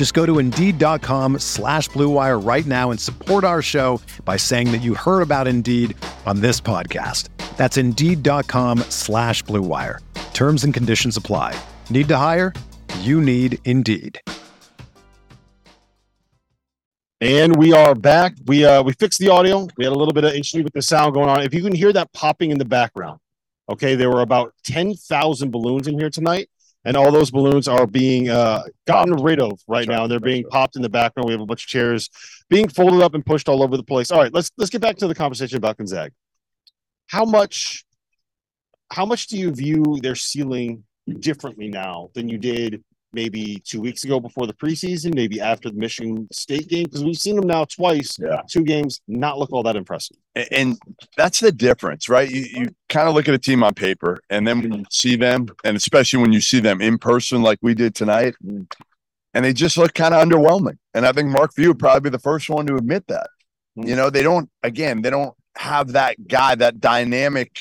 Just go to Indeed.com slash BlueWire right now and support our show by saying that you heard about Indeed on this podcast. That's Indeed.com slash BlueWire. Terms and conditions apply. Need to hire? You need Indeed. And we are back. We uh we fixed the audio. We had a little bit of issue with the sound going on. If you can hear that popping in the background, okay, there were about ten thousand balloons in here tonight, and all those balloons are being uh gotten rid of right now. And they're being popped in the background. We have a bunch of chairs being folded up and pushed all over the place. All right, let's let's get back to the conversation about Gonzaga. How much how much do you view their ceiling differently now than you did maybe two weeks ago before the preseason, maybe after the Michigan State game? Because we've seen them now twice, Yeah. two games, not look all that impressive. A- And that's the difference, right? You, you kind of look at a team on paper and then when you see them, and especially when you see them in person like we did tonight, mm. and they just look kind of underwhelming. And I think Mark Few would probably be the first one to admit that. Mm. You know, they don't, again, they don't have that guy, that dynamic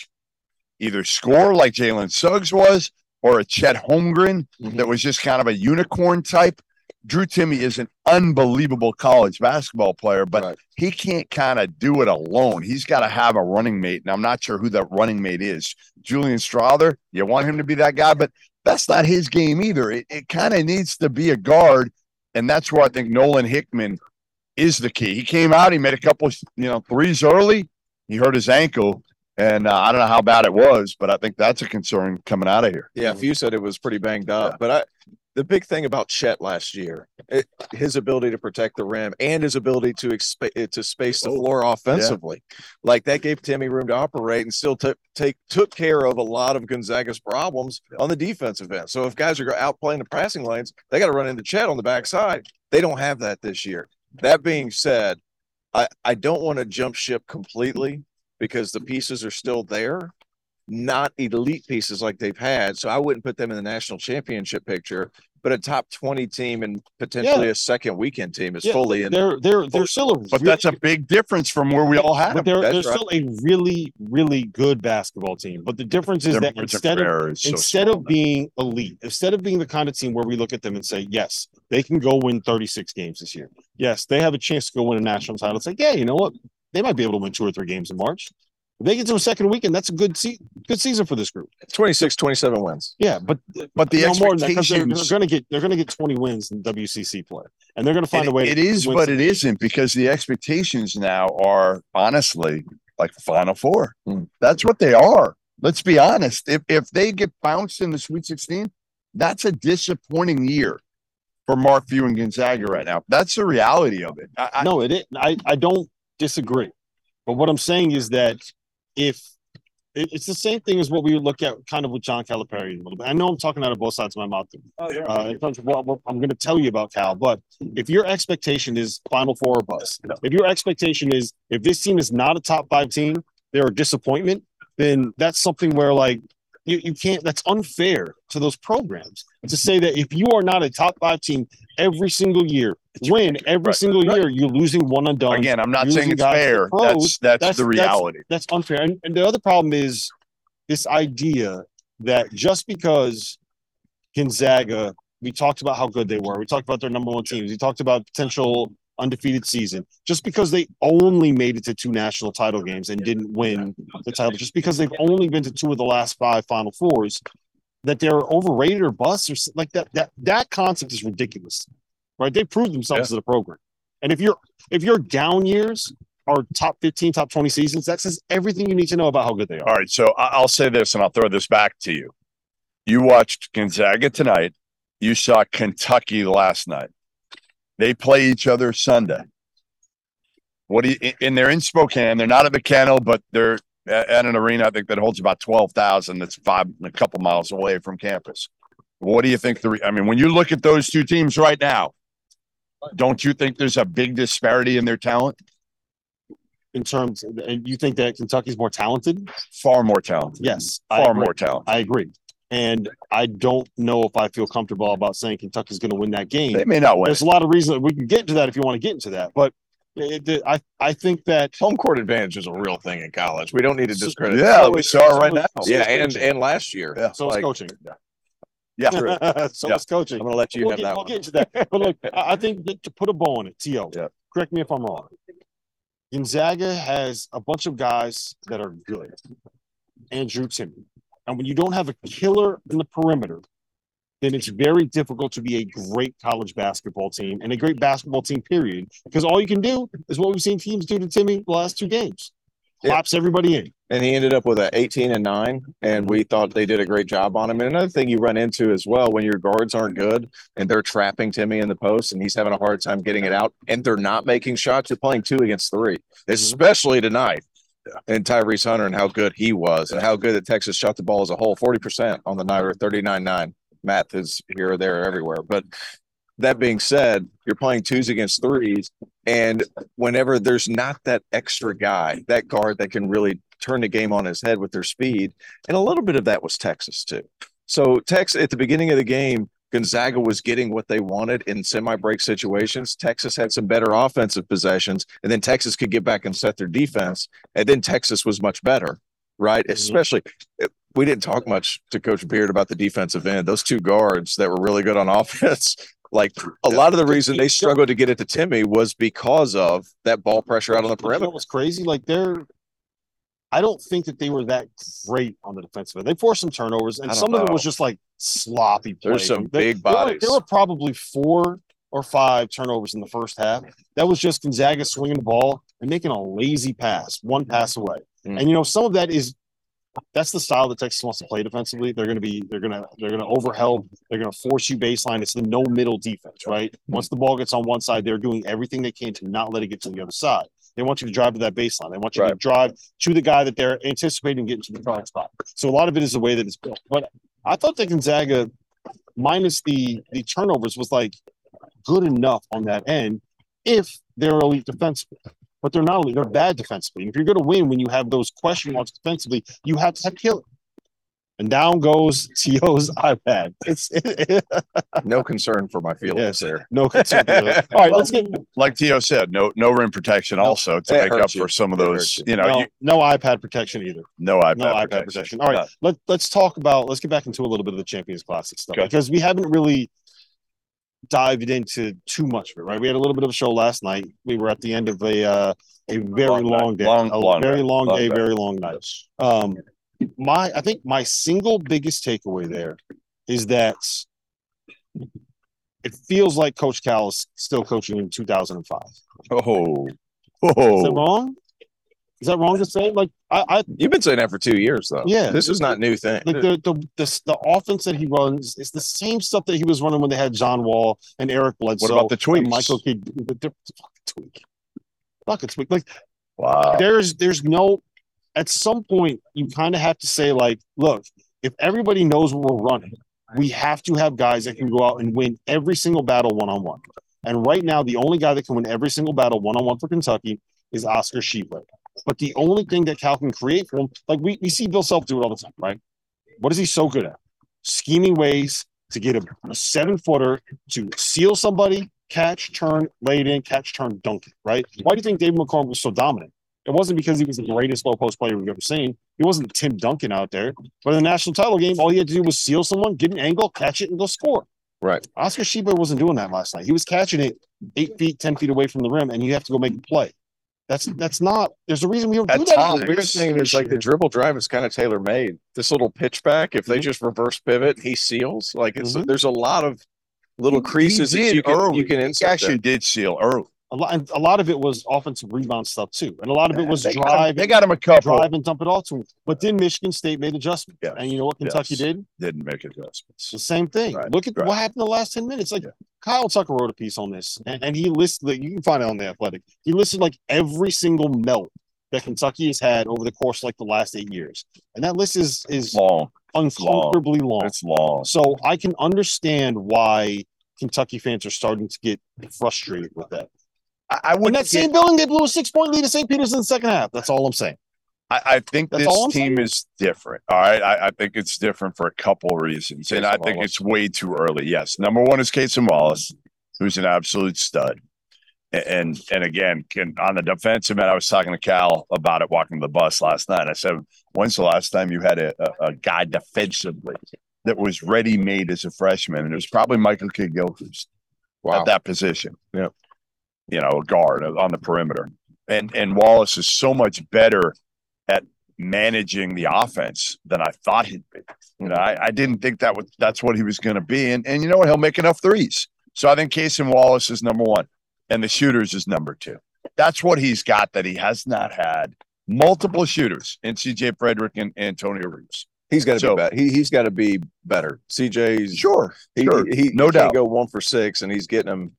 either score like Jalen Suggs was or a Chet Holmgren mm-hmm. that was just kind of a unicorn type. Drew Timme is an unbelievable college basketball player, but Right. he can't kind of do it alone. He's got to have a running mate, and I'm not sure who that running mate is. Julian Strawther, you want him to be that guy, but that's not his game either. It, it kind of needs to be a guard, and that's where I think Nolan Hickman is the key. He came out, he made a couple, you know, threes early. He hurt his ankle, and uh, I don't know how bad it was, but I think that's a concern coming out of here. Yeah, a Few said it was pretty banged up, but I the big thing about Chet last year, it, his ability to protect the rim and his ability to expa- to space the Oh, floor offensively, like that gave Timme room to operate and still took take took care of a lot of Gonzaga's problems on the defensive end. So if guys are out playing the passing lanes, they got to run into Chet on the backside. They don't have that this year. That being said, I I don't want to jump ship completely because the pieces are still there not elite pieces like they've had. So I wouldn't put them in the national championship picture, but a top 20 team and potentially a second weekend team is Yeah, fully in. They're they're they're still a But really- that's a big difference from where we all had but him. they're, they're still a really really good basketball team. But the difference is that instead of so instead of being elite, instead of being the kind of team where we look at them and say, yes, they can go win 36 games this year. Yes, they have a chance to go win a national title. It's like, yeah, you know what? They might be able to win two or three games in March. If they get to a second weekend, that's a good se- good season for this group. 26, 27 wins. Yeah, but But the no more than that they're, expectations they're going to get they're going to get 20 wins in WCC play, and they're going to find It- a way. it to is, win but some it games. isn't because the expectations now are honestly like Final Four. Hmm. That's what they are. Let's be honest. If if they get bounced in the Sweet 16, that's a disappointing year for Mark Few and Gonzaga right now. That's the reality of it. I, I, no, it. is- I I don't disagree, but what I'm saying is that if it, it's the same thing as what we would look at kind of with John Calipari a little bit. I know I'm talking out of both sides of my mouth uh, in terms of what, what I'm going to tell you about Cal, but if your expectation is Final Four or bust, if your expectation is if this team is not a top five team, they're a disappointment, then that's something where like you, you can't. That's unfair to those programs to say that if you are not a top five team every single year, win every Right. single Right. year, you're losing one and done. again, I'm not using saying it's fair. pros, That's that's, that's- the that's- reality. That's unfair. And, and the other problem is this idea that just because Gonzaga, we talked about how good they were, we talked about their number one teams, we talked about potential undefeated season, just because they only made it to two national title games and didn't win the title, just because they've only been to two of the last five Final Fours, that they're overrated or bust or like that. That that concept is ridiculous, right? They proved themselves as a program, and if you're if your down years are top 15, top 20 seasons. That says everything you need to know about how good they are. All right, so I'll say this, and I'll throw this back to you. You watched Gonzaga tonight. You saw Kentucky last night. They play each other Sunday. What do you? And they're in Spokane. They're not at McKennel, but they're at an arena. I think that holds about twelve thousand. That's five a couple miles away from campus. What do you think? The re- I mean, when you look at those two teams right now, don't you think there's a big disparity in their talent? In terms, and you think that Kentucky's more talented? Far more talented. Yes, Far more talented. I agree. And I don't know if I feel comfortable about saying Kentucky's going to win that game. They may not win. There's a lot of reasons we can get into that if you want to get into that, but it, it- I I think that Home court advantage is a real thing in college. We don't need to So- discredit. Yeah, So we saw it right now. yeah, and coaching. and last year. Yeah. so is like- coaching. Yeah. so Yeah. coaching. I'm gonna let you we'll have get, that we'll one. get into that. But look, I I think that to put a bow on it, T.O. Yeah. Correct me if I'm wrong. Gonzaga has a bunch of guys that are good. Andrew Timme. And when you don't have a killer in the perimeter, then it's very difficult to be a great college basketball team and a great basketball team, period. Because all you can do is what we've seen teams do to Timme the last two games. Yeah. Collapse everybody in. and he ended up with a 18 and 9 and we thought they did a great job on him and another thing you run into as well when your guards aren't good and they're trapping Timme in the post and he's having a hard time getting it out and they're not making shots you're playing two against three mm-hmm. especially tonight and Tyrese Hunter and how good he was and how good that Texas shot the ball as a whole 40% on the night or 39-9 math is here there everywhere but that being said, you're playing twos against threes, and whenever there's not that extra guy, that guard that can really turn the game on his head with their speed, and a little bit of that was Texas too. So Texas at the beginning of the game, Gonzaga was getting what they wanted in semi-break situations. Texas had some better offensive possessions, and then Texas could get back and set their defense, and then Texas was much better, right? Mm-hmm. Especially we didn't talk much to Coach Beard about the defensive end. Those two guards that were really good on offense. Like a lot of the reason they struggled to get it to Timme was because of that ball pressure out on the perimeter. know was crazy? Like they're, I don't think that they were that great on the defensive end. They forced some turnovers, and some of it was just like sloppy. There's some They- big there were- bodies. There were probably four or five turnovers in the first half. That was just Gonzaga swinging the ball and making a lazy pass, one pass away. Mm. And you know, some of that is that's the style that Texas wants to play defensively. They're going to be, they're going to, they're going to overhelp. They're going to force you baseline. It's the no middle defense, right? Once the ball gets on one side, they're doing everything they can to not let it get to the other side. They want you to drive to that baseline. They want you to drive to the guy that they're anticipating getting to the throwing spot. So a lot of it is the way that it's built. But I thought that Gonzaga, minus the the turnovers, was like good enough on that end if they're elite defensively. But they're not only they're bad defensively. And if you're going to win when you have those question marks defensively, you have to have killer. And down goes T.O.'s iPad. It's No concern for my feelings Yes. there. no concern. All right, let's get like Tio said, no no rim protection also to make up you. for some of those, you. you know, no, you, no iPad protection either. no iPad, no iPad protection. protection. All right, uh, let, let's talk about let's get back into a little bit of the Champions Classic stuff because we haven't really dived into too much of it. Right, we had a little bit of a show last night. We were at the end of a uh, a very Long long, day, Long- a long very long, Long day, day. very long night. Um, my I think my single biggest takeaway there is that it feels like Coach Cal is still coaching in 2005. Oh, Is that oh, wrong? Is that wrong to say? Like I, I You've been saying that for two years though. Yeah. This is not new thing. like the, the the the offense that he runs is the same stuff that he was running when they had John Wall and Eric Bledsoe. about the and tweaks? Michael Kidd. The, the, fucking tweak. Fucking tweak. Like wow. there's there's no. At some point, you kind of have to say like, look, if everybody knows what we're running, we have to have guys that can go out and win every single battle one on one. And right now, the only guy that can win every single battle one on one for Kentucky is Oscar Tshiebwe. But the only thing that Cal can create for him, like we, we see Bill Self do it all the time, right? What is he so good at? Scheming ways to get a, a seven footer to seal somebody, catch, turn, lay it in, catch, turn, dunk it, right? Why do you think David McCormack was so dominant? It wasn't because he was the greatest low post player we've ever seen. He wasn't Tim Duncan out there. But in the national title game, all he had to do was seal someone, get an angle, catch it, and go score. Right. Oscar Tshiebwe wasn't doing that last night. He was catching it eight feet, ten feet away from the rim, and you have to go make a play. That's that's not. There's a reason we don't do that. times. The weird thing is like the dribble drive is kind of tailor made. This little pitch back, if they Mhm. just reverse pivot, he seals. Like it's Mhm. there's a lot of little He- he creases that did you can early. you can He insert. actually there. did seal early. A lot, and a lot of it was offensive rebound stuff too, and a lot of it was they got him- drive, They got him a couple. drive and dump it all to him. But then Michigan State made adjustments, and you know what Kentucky Yes. did? Didn't make adjustments. The same thing. Right, Look at right. what happened the last 10 minutes. Like Yeah. Kyle Tucker wrote a piece on this and, and he lists that you can find it on the athletic. He listed like every single melt that Kentucky has had over the course of like the last eight years. And that list is is Long. uncomfortably long. It's long. So I can understand why Kentucky fans are starting to get frustrated with that. I, I wouldn't that same building, they blew a six point lead to St. Peter's in the second half. That's all I'm saying. I, I think That's this team is different. All right. I, I think it's different for a couple of reasons. and Cason I think Wallace. it's way too early. Yes. Number one is Cason Wallace, who's an absolute stud. And and again, can on the defensive end, I was talking to Cal about it walking the bus last night. I said, When's the last time you had a, a, a guy defensively that was ready made as a freshman? And it was probably Michael Kidd Gilchrist Wow. at that position. Yeah. You know, a guard on the perimeter. And and Wallace is so much better at managing the offense than I thought he'd be. You know, I, I didn't think that was that's what he was going to be. And and you know what? He'll make enough threes. So I think Cason Wallace is number one, and the shooters is number two. That's what he's got that he has not had. Multiple shooters in CJ Fredrick and Antonio Reeves. He's got to So- be better. He he's got to be better. CJ's Sure, he, sure. he No he doubt. go one for six, and he's getting them.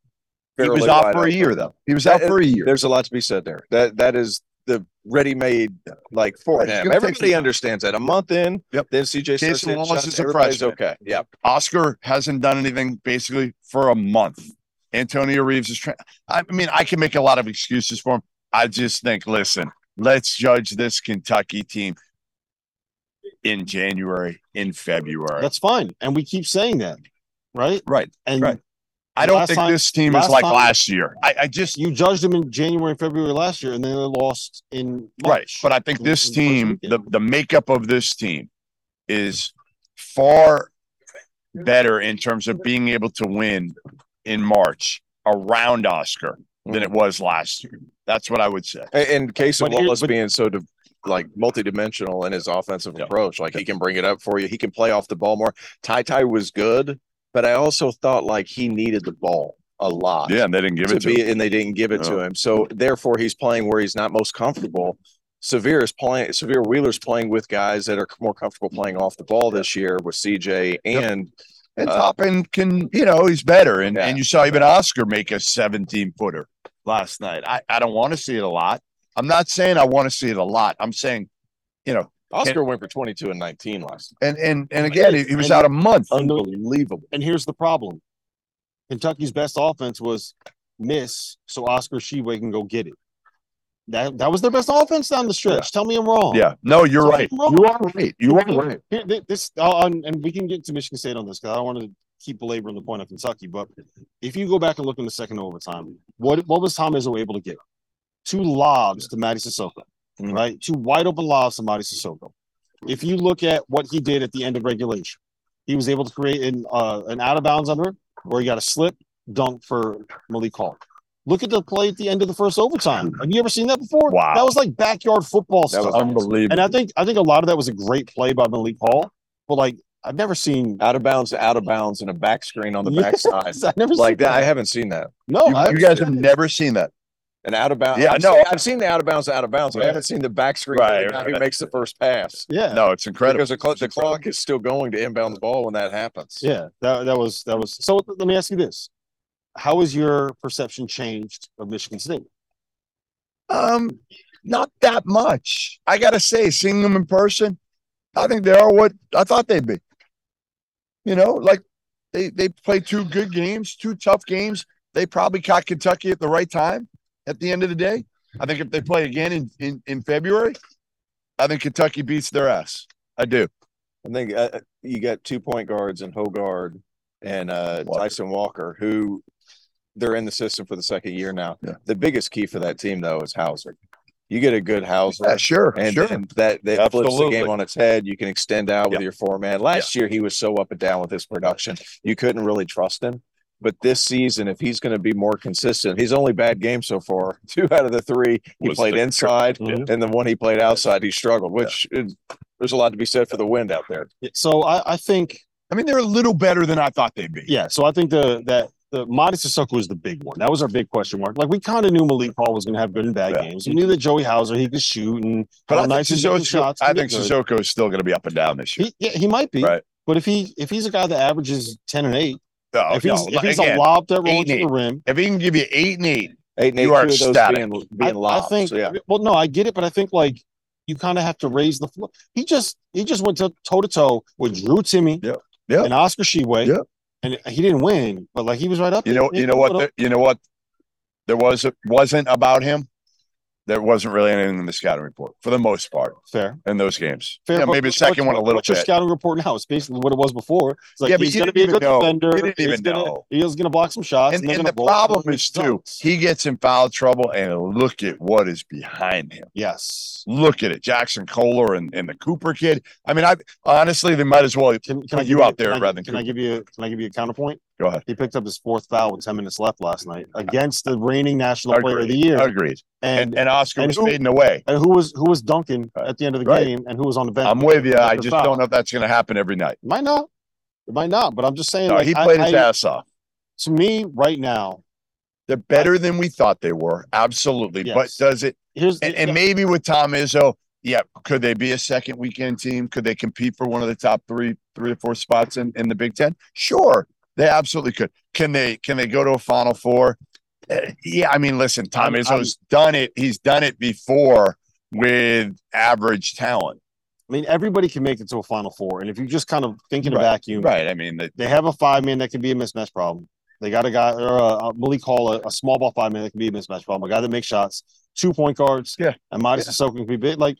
he was out for a year though. He was out That- for a year. There's a lot to be said there. That that is the ready-made like for Right, it's him. gonna take Everybody some- understands that. A month in, Yep. then CJ starts Jason hitting Wallace shots, is a everybody's freshman. okay. Yep. Oscar hasn't done anything basically for a month. Antonio Reeves is trying. I mean, I can make a lot of excuses for him. I just think, listen, let's judge this Kentucky team in January, in February. That's fine. And we keep saying that. Right. right. And Right. I don't last think time- this team is last like time- last year. I, I just you judged them in January and February last year, and then they lost in right. March. But I think in- this in the first team, the, weekend. the makeup of this team is far better in terms of being able to win in March around Oscar than it was last year. That's what I would say. And, and of But here- Wallace but- being so di- like multidimensional in his offensive Yeah. approach, like he can bring it up for you. He can play off the ball more. Ty Ty was good, but I also thought like he needed the ball a lot. Yeah, and they didn't give to it to be, him. and they didn't give it to him. So therefore, he's playing where he's not most comfortable. Sahvir is playing. Sahvir Wheeler's playing with guys that are more comfortable playing off the ball this year with CJ and And Uh, Toppin can, you know, he's better. And Yeah. and you saw even Oscar make a 17 footer last night. I, I don't want to see it a lot. I'm not saying I want to see it a lot. I'm saying, you know, Oscar went for twenty two and nineteen last. and and and again, he, he was And- out a month. Unbelievable. And here's the problem: Kentucky's best offense was miss, so Oscar Tshiebwe can go get it. That that was their best offense down the stretch. Tell me I'm wrong. Yeah. No, you're Tell right. You are right. You are right. Here, this, and and we can get to Michigan State on this because I don't want to keep belaboring the point of Kentucky. But if you go back and look in the second overtime, what what was Tom Izzo able to get? Two lobs to Mady Sissoko. Right? Two wide open lobs to Mady Sissoko. If you look at what he did at the end of regulation, he was able to create an uh, an out of bounds under where he got a slip dunk for Malik Hall. Look at the play at the end of the first overtime. Have you ever seen that before? Wow. That was like backyard football stuff. That stuff. was Unbelievable. And I think I think a lot of that was a great play by Malik Hall, but like I've never seen Out of bounds, to out of bounds, and a back screen on the Yes, backside. I've never Like seen that, I haven't seen that. No, you, you guys have never seen that. An out of bounds. Yeah, I've no, seen- I- I've seen the out of bounds, out of bounds. I haven't seen the back screen Right, of the guy who makes the first pass. yeah, No, it's incredible. Because the, clock, the incredible. clock is still going to inbound the ball when that happens. yeah. That that was that was. So let me ask you this: How has your perception changed of Michigan State? Um, not that much. I gotta say, seeing them in person, I think they are what I thought they'd be. You know, like they they played two good games, two tough games. They probably caught Kentucky at the right time. At the end of the day, I think if they play again in in, in February, I think Kentucky beats their ass. I do. I think uh, you got two point guards in Hoggard and uh, Walker. Tyson Walker, who they're in the system for the second year now. Yeah. The biggest key for that team, though, is Hauser. You get a good Hauser. Yeah, sure, And, sure. and that that flips the Absolutely. game on its head. You can extend out with your four man. Last year he was so up and down with his production, you couldn't really trust him. But this season, if he's going to be more consistent, his only bad game so far, two out of the three, he Was played the- inside, Mhm. and the one he played outside, he struggled. Which is, there's a lot to be said for the wind out there. So I, I think I mean, they're a little better than I thought they'd be. yeah. So I think the that the Mady Sissoko is the big one. That was our big question mark. Like we kind of knew Malik Hall was going to have good and bad Yeah. games. We knew that Joey Hauser he could shoot and But how I nice he's Sissoko, shots. I think get. Sissoko is still going to be up and down this year. He, yeah, he might be. Right. But if he if he's a guy that averages ten and eight, No, if he's no, if he's again, a lob that rolls to the rim, if he can give you eight and eight, Eight and eight, You are two of those ecstatic. being, I, being I lobs. think. yeah. Well, no, I get it, but I think like you kind of have to raise the floor. He just he just went to toe to toe with Drew Timme, yeah, yeah, and Oscar Tshiebwe, yeah, and he didn't win, but like he was right up. you know, He you know what, it the, you know what, there was wasn't about him. There wasn't really anything in the scouting report for the most part fair. in those games. Fair, yeah, but maybe the second one a little what's your bit. scouting report now? is basically what it was before. It's like Yeah, he's going to be a good know. defender. You didn't he's even gonna, know. He going to block some shots. And, they're and the problem is too, he gets in foul trouble, and look at what is behind him. yes. Look at it, Jaxon Kohler and, and the Cooper kid. I mean, I honestly they might as well Can, can put I you out there can I, rather than can I give you can I give you a counterpoint? Go ahead. He picked up his fourth foul with ten minutes left last night against the reigning national player of the year, Agreed. and And, and Oscar and was who- fading away. and who was who was dunking Right. at the end of the Right. game, and who was on the bench. I'm with you. I just foul. don't know if that's going to happen every night. It might not. It might not. But I'm just saying. No, like, he I- played his I- ass off. To me, right now, They're better than we thought they were. Absolutely. But does it? here's And, and yeah, maybe with Tom Izzo, yeah, could they be a second weekend team? Could they compete for one of the top three, three or four spots in, in the Big Ten? Sure, they absolutely could. Can they? Can they go to a Final Four? Uh, yeah, I mean, listen, Tom Izzo's done it. He's done it before with average talent. I mean, everybody can make it to a Final Four, and if you just kind of think in a vacuum, Right. I mean, the, they have a five man that can be a mismatch problem. They got a guy or a, a Malik Hall, a, a small ball five man that can be a mismatch problem. A guy that makes shots, two point guards. Yeah. And Mady Sissoko can be big. Like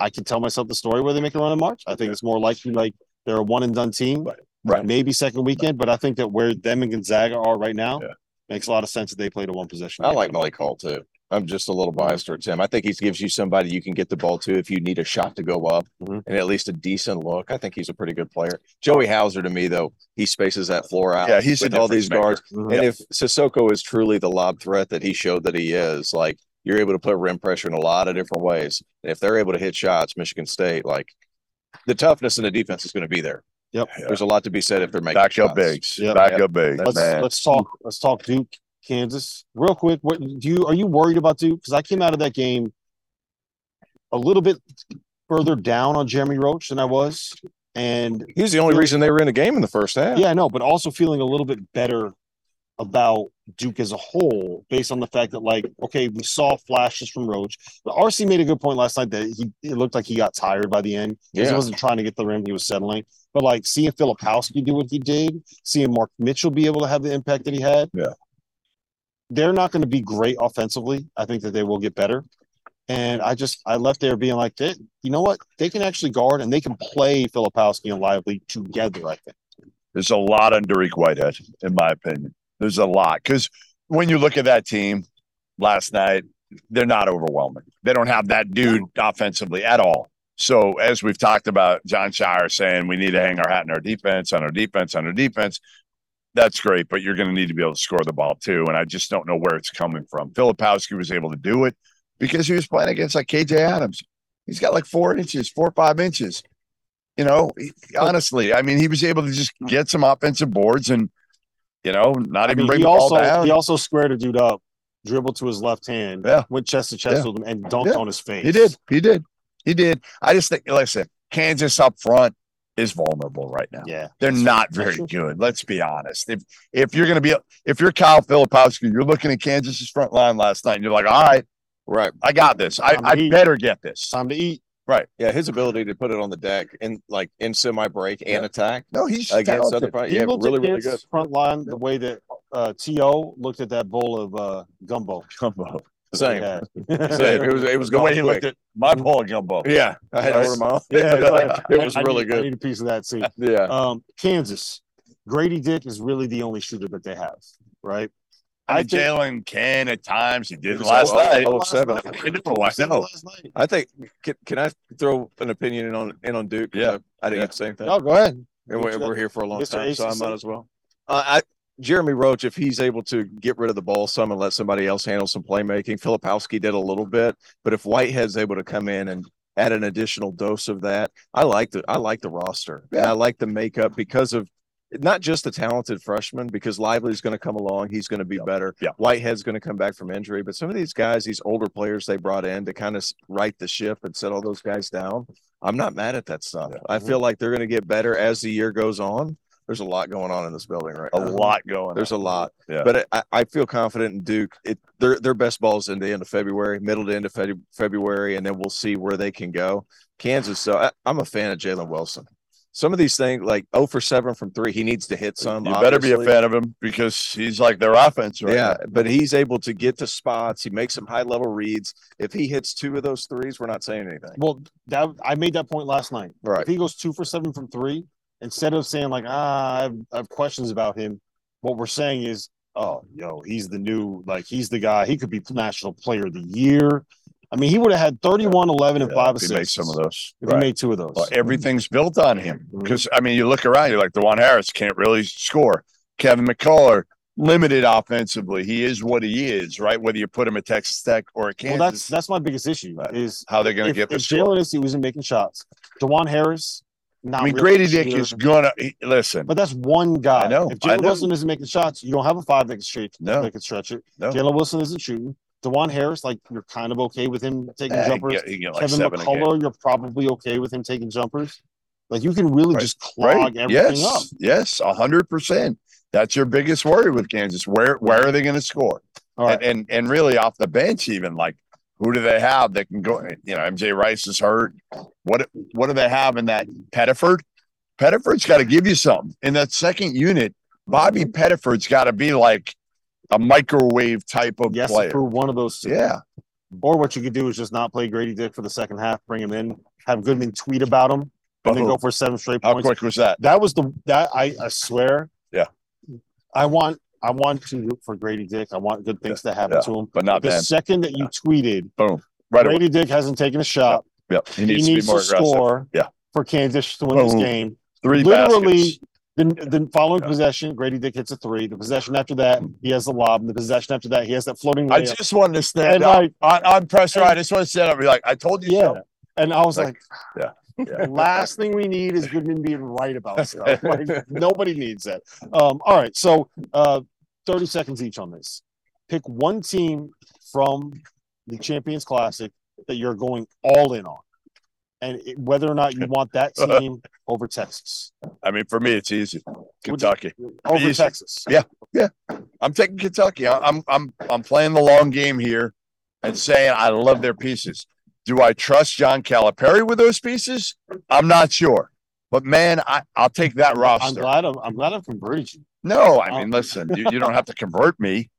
I can tell myself the story where they make a run in March. I think it's more likely like they're a one and done team. Right. Right. Maybe second weekend, but I think that where them and Gonzaga are right now Yeah. makes a lot of sense that they play to one position. I like Malik Hall too. I'm just a little biased towards him. I think he gives you somebody you can get the ball to if you need a shot to go up Mhm. and at least a decent look. I think he's a pretty good player. Joey Hauser to me though, he spaces that floor out. yeah, he's a with all these maker. guards. Mhm. And if Sissoko is truly the lob threat that he showed that he is, like you're able to put rim pressure in a lot of different ways. And if they're able to hit shots, Michigan State, like the toughness in the defense is going to be there. Yep. Yeah. There's a lot to be said if they're making Back up bigs. Yeah. Back Yeah. up bigs. Let's man. let's talk. Let's talk Duke, Kansas, real quick. What do you are you worried about Duke? Because I came out of that game a little bit further down on Jeremy Roach than I was, and He was the only reason they were in the game in the first half. yeah, I know, but also feeling a little bit better about Duke as a whole, based on the fact that like, okay, we saw flashes from Roach. But RC made a good point last night that he it looked like he got tired by the end. 'cause He Yeah. wasn't trying to get the rim; he was settling. But like seeing Filipowski do what he did, seeing Mark Mitchell be able to have the impact that he had, Yeah. they're not going to be great offensively. I think that they will get better. And I just I left there being like, they, you know what? They can actually guard and they can play Filipowski and Lively together. I think. There's a lot on Dariq Whitehead, in my opinion. There's a lot because when you look at that team last night, they're not overwhelming. They don't have that dude offensively at all. So as we've talked about, Jon Scheyer saying we need to hang our hat in our defense, on our defense, on our defense. That's great, but you're going to need to be able to score the ball too. And I just don't know where it's coming from. Filipowski was able to do it because he was playing against like KJ Adams. He's got like four inches, four or five inches. You know, he- honestly, I mean, he was able to just get some offensive boards and, you know, not I even mean, bring he the ball also down. he also squared a dude up, dribbled to his left hand, Yeah. went chest to chest Yeah. with him, and dunked Yeah. on his face. He did. He did. He did. I just think, listen, Kansas up front is vulnerable right now. Yeah, They're not very good. Let's be honest. If if you're going to be, if you're Kyle Filipowski, you're looking at Kansas's front line last night, and you're like, all right, Right. I got this. I, I better get this. Time to eat. Yeah, his ability to put it on the deck in like in semi break and Yeah. attack No, he's against talented. other He yeah, really, really good. front line the way that uh, To looked at that bowl of uh, gumbo. Gumbo. Same. Yeah. Same. It was it was The way going he quick. looked at my bowl of gumbo. Yeah, I had order my own. Yeah, like- it was I- I really need- I good. need a piece of that too. Yeah, Um, Kansas, Grady Dick is really the only shooter that they have, right? I I mean, think- Jalen can at times. He did last oh, night. oh, seven. I know, I know. Last night. I think can, can I throw an opinion in on in on Duke? 'Cause Yeah. I, I didn't Yeah. get the same thing. No, go ahead. And we're, we're here for a long Mr. time, so I might as well. Uh, I Jeremy Roach, if he's able to get rid of the ball some and let somebody else handle some playmaking, Filipowski did a little bit, but if Whitehead's able to come in and add an additional dose of that, I like the I like the roster. And Yeah. I like the makeup because of not just a talented freshman because Lively's going to come along. He's going to be Yeah. better. Yeah. Whitehead's going to come back from injury, but some of these guys, these older players they brought in to kind of right the ship and set all those guys down. I'm not mad at that stuff. Yeah. I feel like they're going to get better as the year goes on. There's a lot going on in this building right A now. lot going. On. There's on. a lot, Yeah. but I, I feel confident in Duke. It their their best balls in the end of February, middle to end of Feb- February, and then we'll see where they can go. Kansas, so I, I'm a fan of Jalen Wilson. Some of these things, like 0 for 7 from three, he needs to hit some. You better be a fan of him because he's like their offense right yeah, now. but he's able to get to spots. He makes some high level reads. If he hits two of those threes, we're not saying anything. Well, that I made that point last night. Right. If he goes two for seven from three, instead of saying like, ah, I have, I have questions about him, what we're saying is, oh, yo, he's the new, like, he's the guy. He could be national player of the year. I mean, he would have had 31, 11, and Yeah, five if he assists. makes some of those. If he made two of those. Well, everything's built on him mm-hmm. because I mean, you look around, you're like Dajuan Harris can't really score. Kevin McCullar limited offensively. He is what he is, right? Whether you put him at Texas Tech or at Kansas, well, that's that's my biggest issue Right. is how they're going to get the if score. Jalen Issy wasn't making shots, Dajuan Harris, not I mean, really Grady Dick is gonna he- listen. But that's one guy. I know, If I Jalen. Wilson isn't making shots, you don't have a five that can stretch. No. that can stretch it. No. Jalen Wilson isn't shooting. Dajuan Harris, like you're kind of okay with him taking he jumpers. get- he get like Kevin. McCullar, you're probably okay with him taking jumpers. Like you can really Right. just clog everything yes, up. yes, a hundred percent. That's your biggest worry with Kansas. Where where are they going to score? All right. And, and and really off the bench, even like who do they have that can go? You know, MJ Rice is hurt. What what do they have in that Pettiford? Pettiford's got to give you something in that second unit. Bobby Pettiford's got to be like a microwave type of yes, player. for one of those two. Yeah, Or what you could do is just not play Grady Dick for the second half, bring him in, have Goodman tweet about him, and then go for seven straight points. how quick was that? That was the that I, I swear. Yeah. I want I want to root for Grady Dick. I want good things to happen Yeah. to him. But not the then. second that you tweeted boom, Right away. Grady Dick hasn't taken a shot, Yep. He he needs, needs, to be more to aggressive. score Yeah. for Kansas to win this game. Three Literally, baskets. The, the following Yeah. possession, Grady Dick hits a three. The possession after that, he has the lob. And the possession after that, he has that floating I just wanted to stand And up like, on, on pressure. and- I just want to stand up and be like, I told you yeah. so. And I was Like, like, yeah, yeah. last thing we need is Goodman being right about stuff. Like, nobody needs that. Um, all right. So uh 30 seconds each on this. Pick one team from the Champions Classic that you're going all in on. And it- whether or not you want that uh, team over Texas. I mean, for me, it's easy. Kentucky. Over Easy. Texas. Yeah. Yeah. I'm taking Kentucky. I'm I'm I'm playing the long game here and saying I love their pieces. Do I trust John Calipari with those pieces? I'm not sure. But man, I, I'll take that roster. I'm glad I'm, I'm glad I've converted you. No, I mean, listen, you, you don't have to convert me.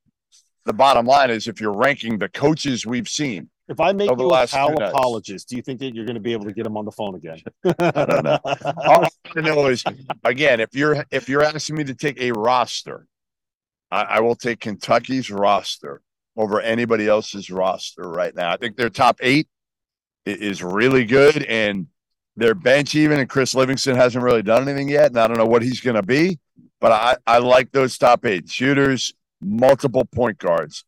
The bottom line is if you're ranking the coaches we've seen, If I make Over you a last Cal few nights. apologist, do you think that you're going to be able to get him on the phone again? I don't know. all I know is again, if you're if you're asking me to take a roster, I, I will take Kentucky's roster over anybody else's roster right now. I think their top eight is really good, and their bench even and Chris Livingston hasn't really done anything yet, and I don't know what he's going to be, but I I like those top eight shooters, multiple point guards,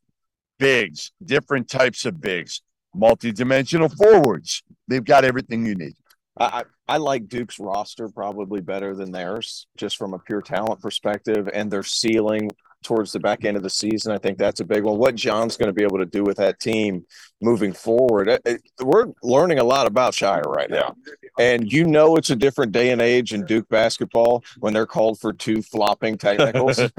bigs, different types of bigs, multi-dimensional forwards. They've got everything you need. I, I like Duke's roster probably better than theirs, just from a pure talent perspective, and their ceiling towards the back end of the season. I think that's a big one. What John's going to be able to do with that team moving forward, it- it- we're learning a lot about Scheyer right now, and you know it's a different day and age in Duke basketball when they're called for two flopping technicals.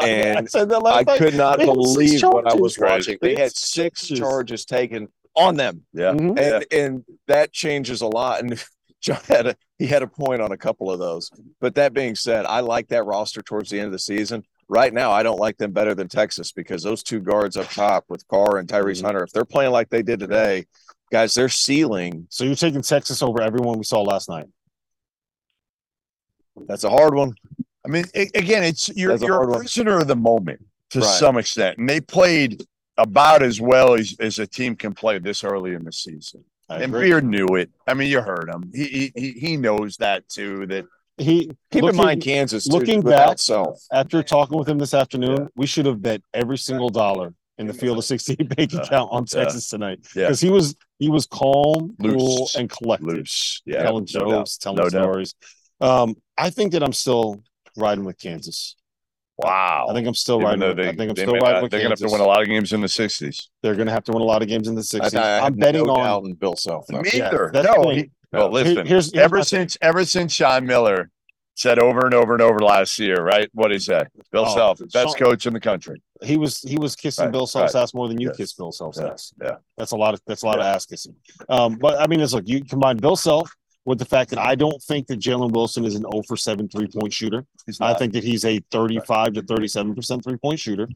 And I said that I last night. could not They had six believe what I charges. was watching. They They had six six sixes. charges taken on them Yeah. Mhm. and and that changes a lot. And John had a he had a point on a couple of those. But that being said, I like that roster towards the end of the season. Right now, I don't like them better than Texas because those two guards up top with Carr and Tyrese Mhm. Hunter, if they're playing like they did today, guys, their ceiling. So you're taking Texas over everyone we saw last night. That's a hard one. I mean, a- again, it's you're That's a you're hard a one. prisoner of the moment to Right. some extent, and they played about as well as, as a team can play this early in the season. I and agree. Beard knew it. I mean, you heard him. He he he, he knows that too. That he Keep looking- in mind Kansas too, looking without back- self. after talking with him this afternoon, we should have bet every single dollar in the field of 16 bank Yeah. account on Yeah. Texas tonight. Yeah. Because he was he was calm, cool, and collected. loose, yeah, telling no doubt. jokes, telling No stories. Um, I think that I'm still riding with Kansas. Wow. I think I'm still Even riding. With, they, I think I'm still riding not- with they're gonna have to win a lot of games in the sixties. They're going to have to win a lot of games in the 60s. I I'm have betting no on. doubt in Bill Self. though. Me Yeah, either. that's the No, he- well, Here- listen. here's, here's ever my- since ever since Sean Miller said over and over and over last year, right? What he said, Bill Oh, Self, best Sean- coach in the country. he was he was kissing Right, Bill Self's right. ass more than you Yes. kissed Bill Self's Yeah, ass. yeah. That's a lot of that's a lot of ass kissing. Um, but I mean, it's like you combine Bill Self with the fact that I don't think that Jalen Wilson is an 0 for 7 three point shooter. I think that he's a 35 to 37% three point shooter.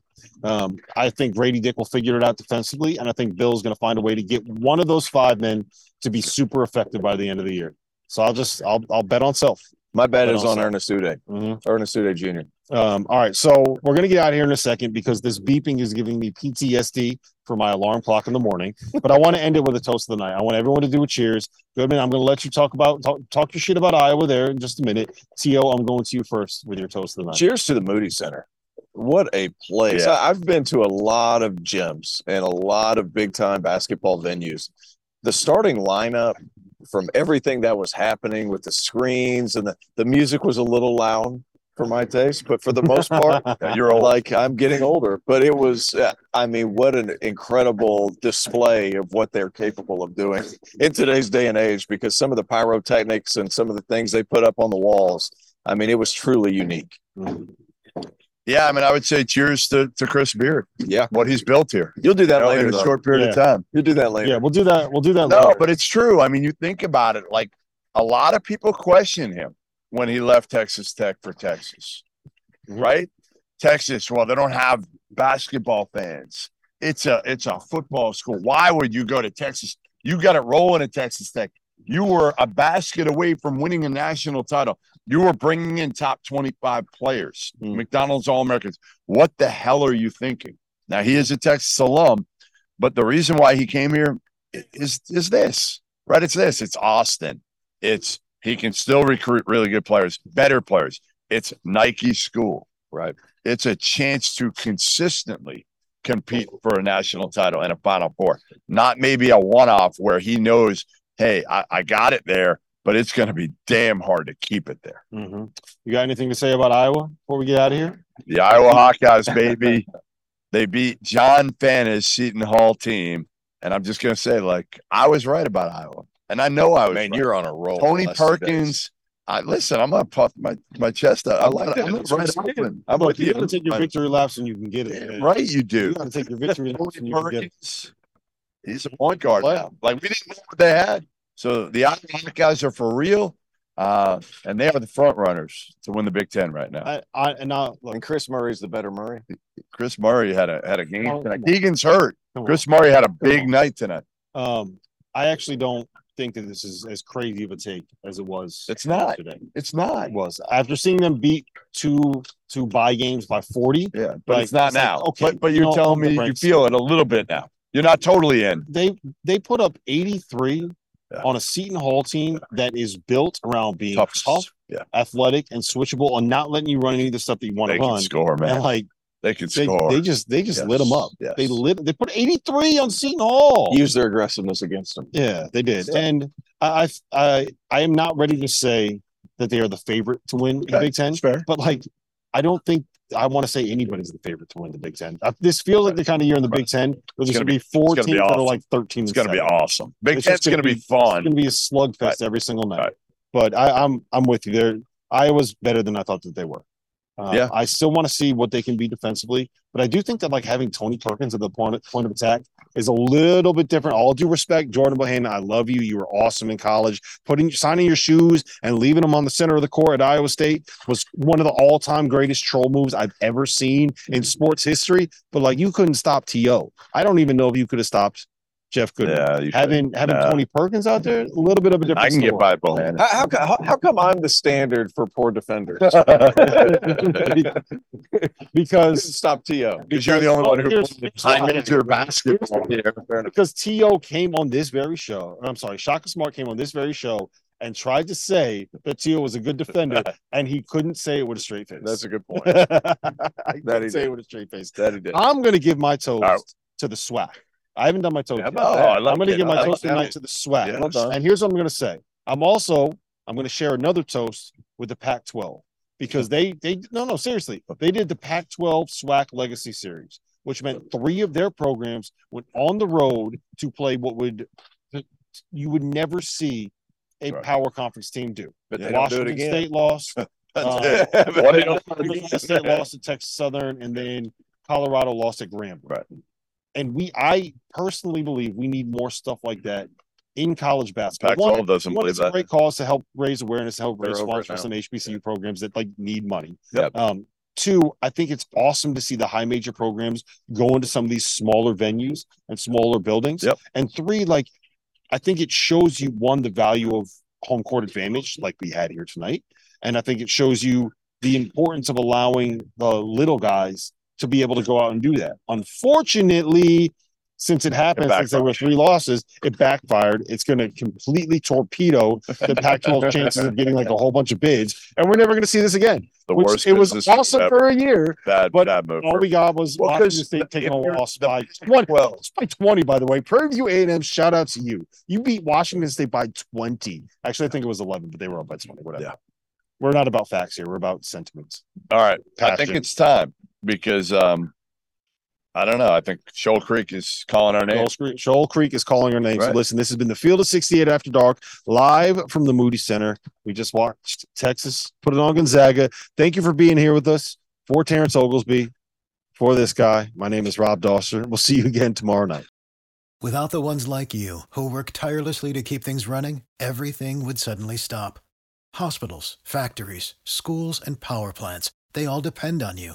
Um, I think Grady Dick will figure it out defensively, and I think Bill's going to find a way to get one of those five men to be super effective by the end of the year. So I'll just I'll I'll bet on self. My bet But is on also- Ernest Udeh. Mhm. Ernest Udeh Jr. Um, all right, so we're gonna get out of here in a second because this beeping is giving me PTSD for my alarm clock in the morning. But I want to end it with a toast of the night. I want everyone to do a cheers. Goodman, I'm gonna let you talk about talk, talk your shit about Iowa there in just a minute. T.O., I'm going to you first with your toast of the night. Cheers to the Moody Center. What a place. Yeah. I, I've been to a lot of gyms and a lot of big time basketball venues. The starting lineup from everything that was happening with the screens and the, the music was a little loud for my taste, but for the most part, you're like I'm getting older, but it was, I mean, what an incredible display of what they're capable of doing in today's day and age because some of the pyrotechnics and some of the things they put up on the walls, I mean, it was truly unique. Mm-hmm. Yeah, I mean, I would say cheers to, to Chris Beard, Yeah. what he's built here. You'll do You that know, later. in a though. short period of time. You'll do that later. Yeah, we'll do that. We'll do that. No, later. but it's true. I mean, you think about it, like a lot of people question him when he left Texas Tech for Texas, Mhm. right? Texas, well, they don't have basketball fans. It's a it's a football school. Why would you go to Texas? You got it rolling at Texas Tech. You were a basket away from winning a national title. You were bringing in top 25 players, Mm. McDonald's All Americans. What the hell are you thinking? Now, he is a Texas alum, but the reason why he came here is—is is this, right? It's this. It's Austin. It's he can still recruit really good players, better players. It's Nike school, right? It's a chance to consistently compete for a national title and a Final Four, not maybe a one-off where he knows, hey, I, I got it there, but it's going to be damn hard to keep it there. Mhm. you got anything to say about Iowa before we get out of here? The Iowa Hawkeyes, baby, they beat John Fanna's Seton Hall team, and I'm just going to say, like, I was right about Iowa, and I know I was. Man, right. you're on a roll. Tony the last two days. Perkins. I listen. I'm gonna puff my, my chest out. I I'm, like that. I'm not right open. I'm Look, with you you. got to take your victory laps and you can get it. man. Right, you do. You do. got to take your victory laps and Tony you can get it. Perkins. He's a point guard Play. now. Like we didn't know what they had. So the Iowa guys are for real, uh, and they are the front runners to win the Big Ten right now. I, I and now look, And Kris Murray's the better Murray. Kris Murray had a had a game Oh, tonight. Keegan's hurt. Kris Murray had a big night tonight. Um, I actually don't think that this is as crazy of a take as it was. It's not. today. It's not. It was after seeing them beat two two buy games by forty. Yeah, but Like, it's not it's like, now. okay, but but you you're know, telling me you feel it a little bit now. You're not totally in. They they put up eighty three Yeah. on a Seton Hall team that is built around being Tough. tough, Yeah, athletic, and switchable, and not letting you run any of the stuff that you want they to run. score, man. And like They can they, score. they just they just lit them up. yes. They lit they put eighty three on Seton Hall. Use their aggressiveness against them. Yeah, they did, So- and I, I I I am not ready to say that they are the favorite to win the Big Ten, fair. but like I don't think I want to say anybody's the favorite to win the Big Ten. Uh, This feels like the kind of year in the Big Ten where there's going gonna to be four it's teams gonna be that are awesome. like thirteen. It's going to be awesome. Big It's Ten's just going to be be- It's going to be a slugfest Right. every single night. Right. But I, I'm I'm with you there. Iowa's better than I thought that they were. Uh, Yeah. I still want to see what they can be defensively, but I do think that like having Tony Perkins at the point point of attack is a little bit different. All due respect, Jordan Bohannon, I love you. You were awesome in college. Putting signing your shoes and leaving them on the center of the court at Iowa State was one of the all time greatest troll moves I've ever seen in sports history. But like you couldn't stop To. I don't even know if you could have stopped Jeff Goodman. Yeah, you Having having Nah. Tony Perkins out there, a little bit of a different. I can get by Bohannon. How, how, how, how come I'm the standard for poor defenders? because Stop To. Because you're the only one who Here's- played here's high basketball here. because To came on this very show. I'm sorry, Shaka Smart came on this very show and tried to say that To was a good defender, and he couldn't say it with a straight face. That's a good point. I that he say did. it with a straight face. That he did. I'm gonna give my toast All right. to the swag. I haven't done my toast. How yet. Oh, that? I like I'm gonna give my I like toast that. tonight to the swag. Yeah. Well. And here's what I'm going to say. I'm also I'm going to share another toast with the Pac-12 because they they no no seriously they did the Pac-12 SWAC Legacy Series, which meant three of their programs went on the road to play what would you would never see a Right. power conference team do. But they don't do it Washington again. State lost. Uh, Why they don't- State lost to Texas Southern, and then Colorado lost at Grambling. Right. And we, I personally believe we need more stuff like that in college basketball. One, Pac-12 doesn't one, believe it's a that. great cause to help raise awareness, to help They're raise funds for some HBCU programs that like need money. Yep. Um, two, I think it's awesome to see the high major programs go into some of these smaller venues and smaller buildings. Yep. And three, like I think it shows you one the value of home court advantage, like we had here tonight, and I think it shows you the importance of allowing the little guys to be able to go out and do that. Unfortunately, since it happened, since there were three losses, it backfired. It's going to completely torpedo the Pac-12 chances of getting like a whole bunch of bids, and we're never going to see this again. The which worst it was awesome for a year. bad, but bad move. All we got was Well, Washington State taking a loss by twenty. well, It's by twenty, by the way. Prairie View A and M. Shout out to you. You beat Washington State by twenty. Actually, I think it was eleven, but they were up by twenty. Whatever. Yeah. We're not about facts here. We're about sentiments. all right. I think it's time because um, I don't know. I think Shoal Creek is calling our name. Shoal Creek, Shoal Creek is calling our name. So listen, this has been the Field of 68 After Dark, live from the Moody Center. We just watched Texas put it on Gonzaga. Thank you for being here with us. For Terrence Oglesby, for this guy, my name is Rob Dauster. We'll see you again tomorrow night. Without the ones like you, who work tirelessly to keep things running, everything would suddenly stop. Hospitals, factories, schools, and power plants, they all depend on you.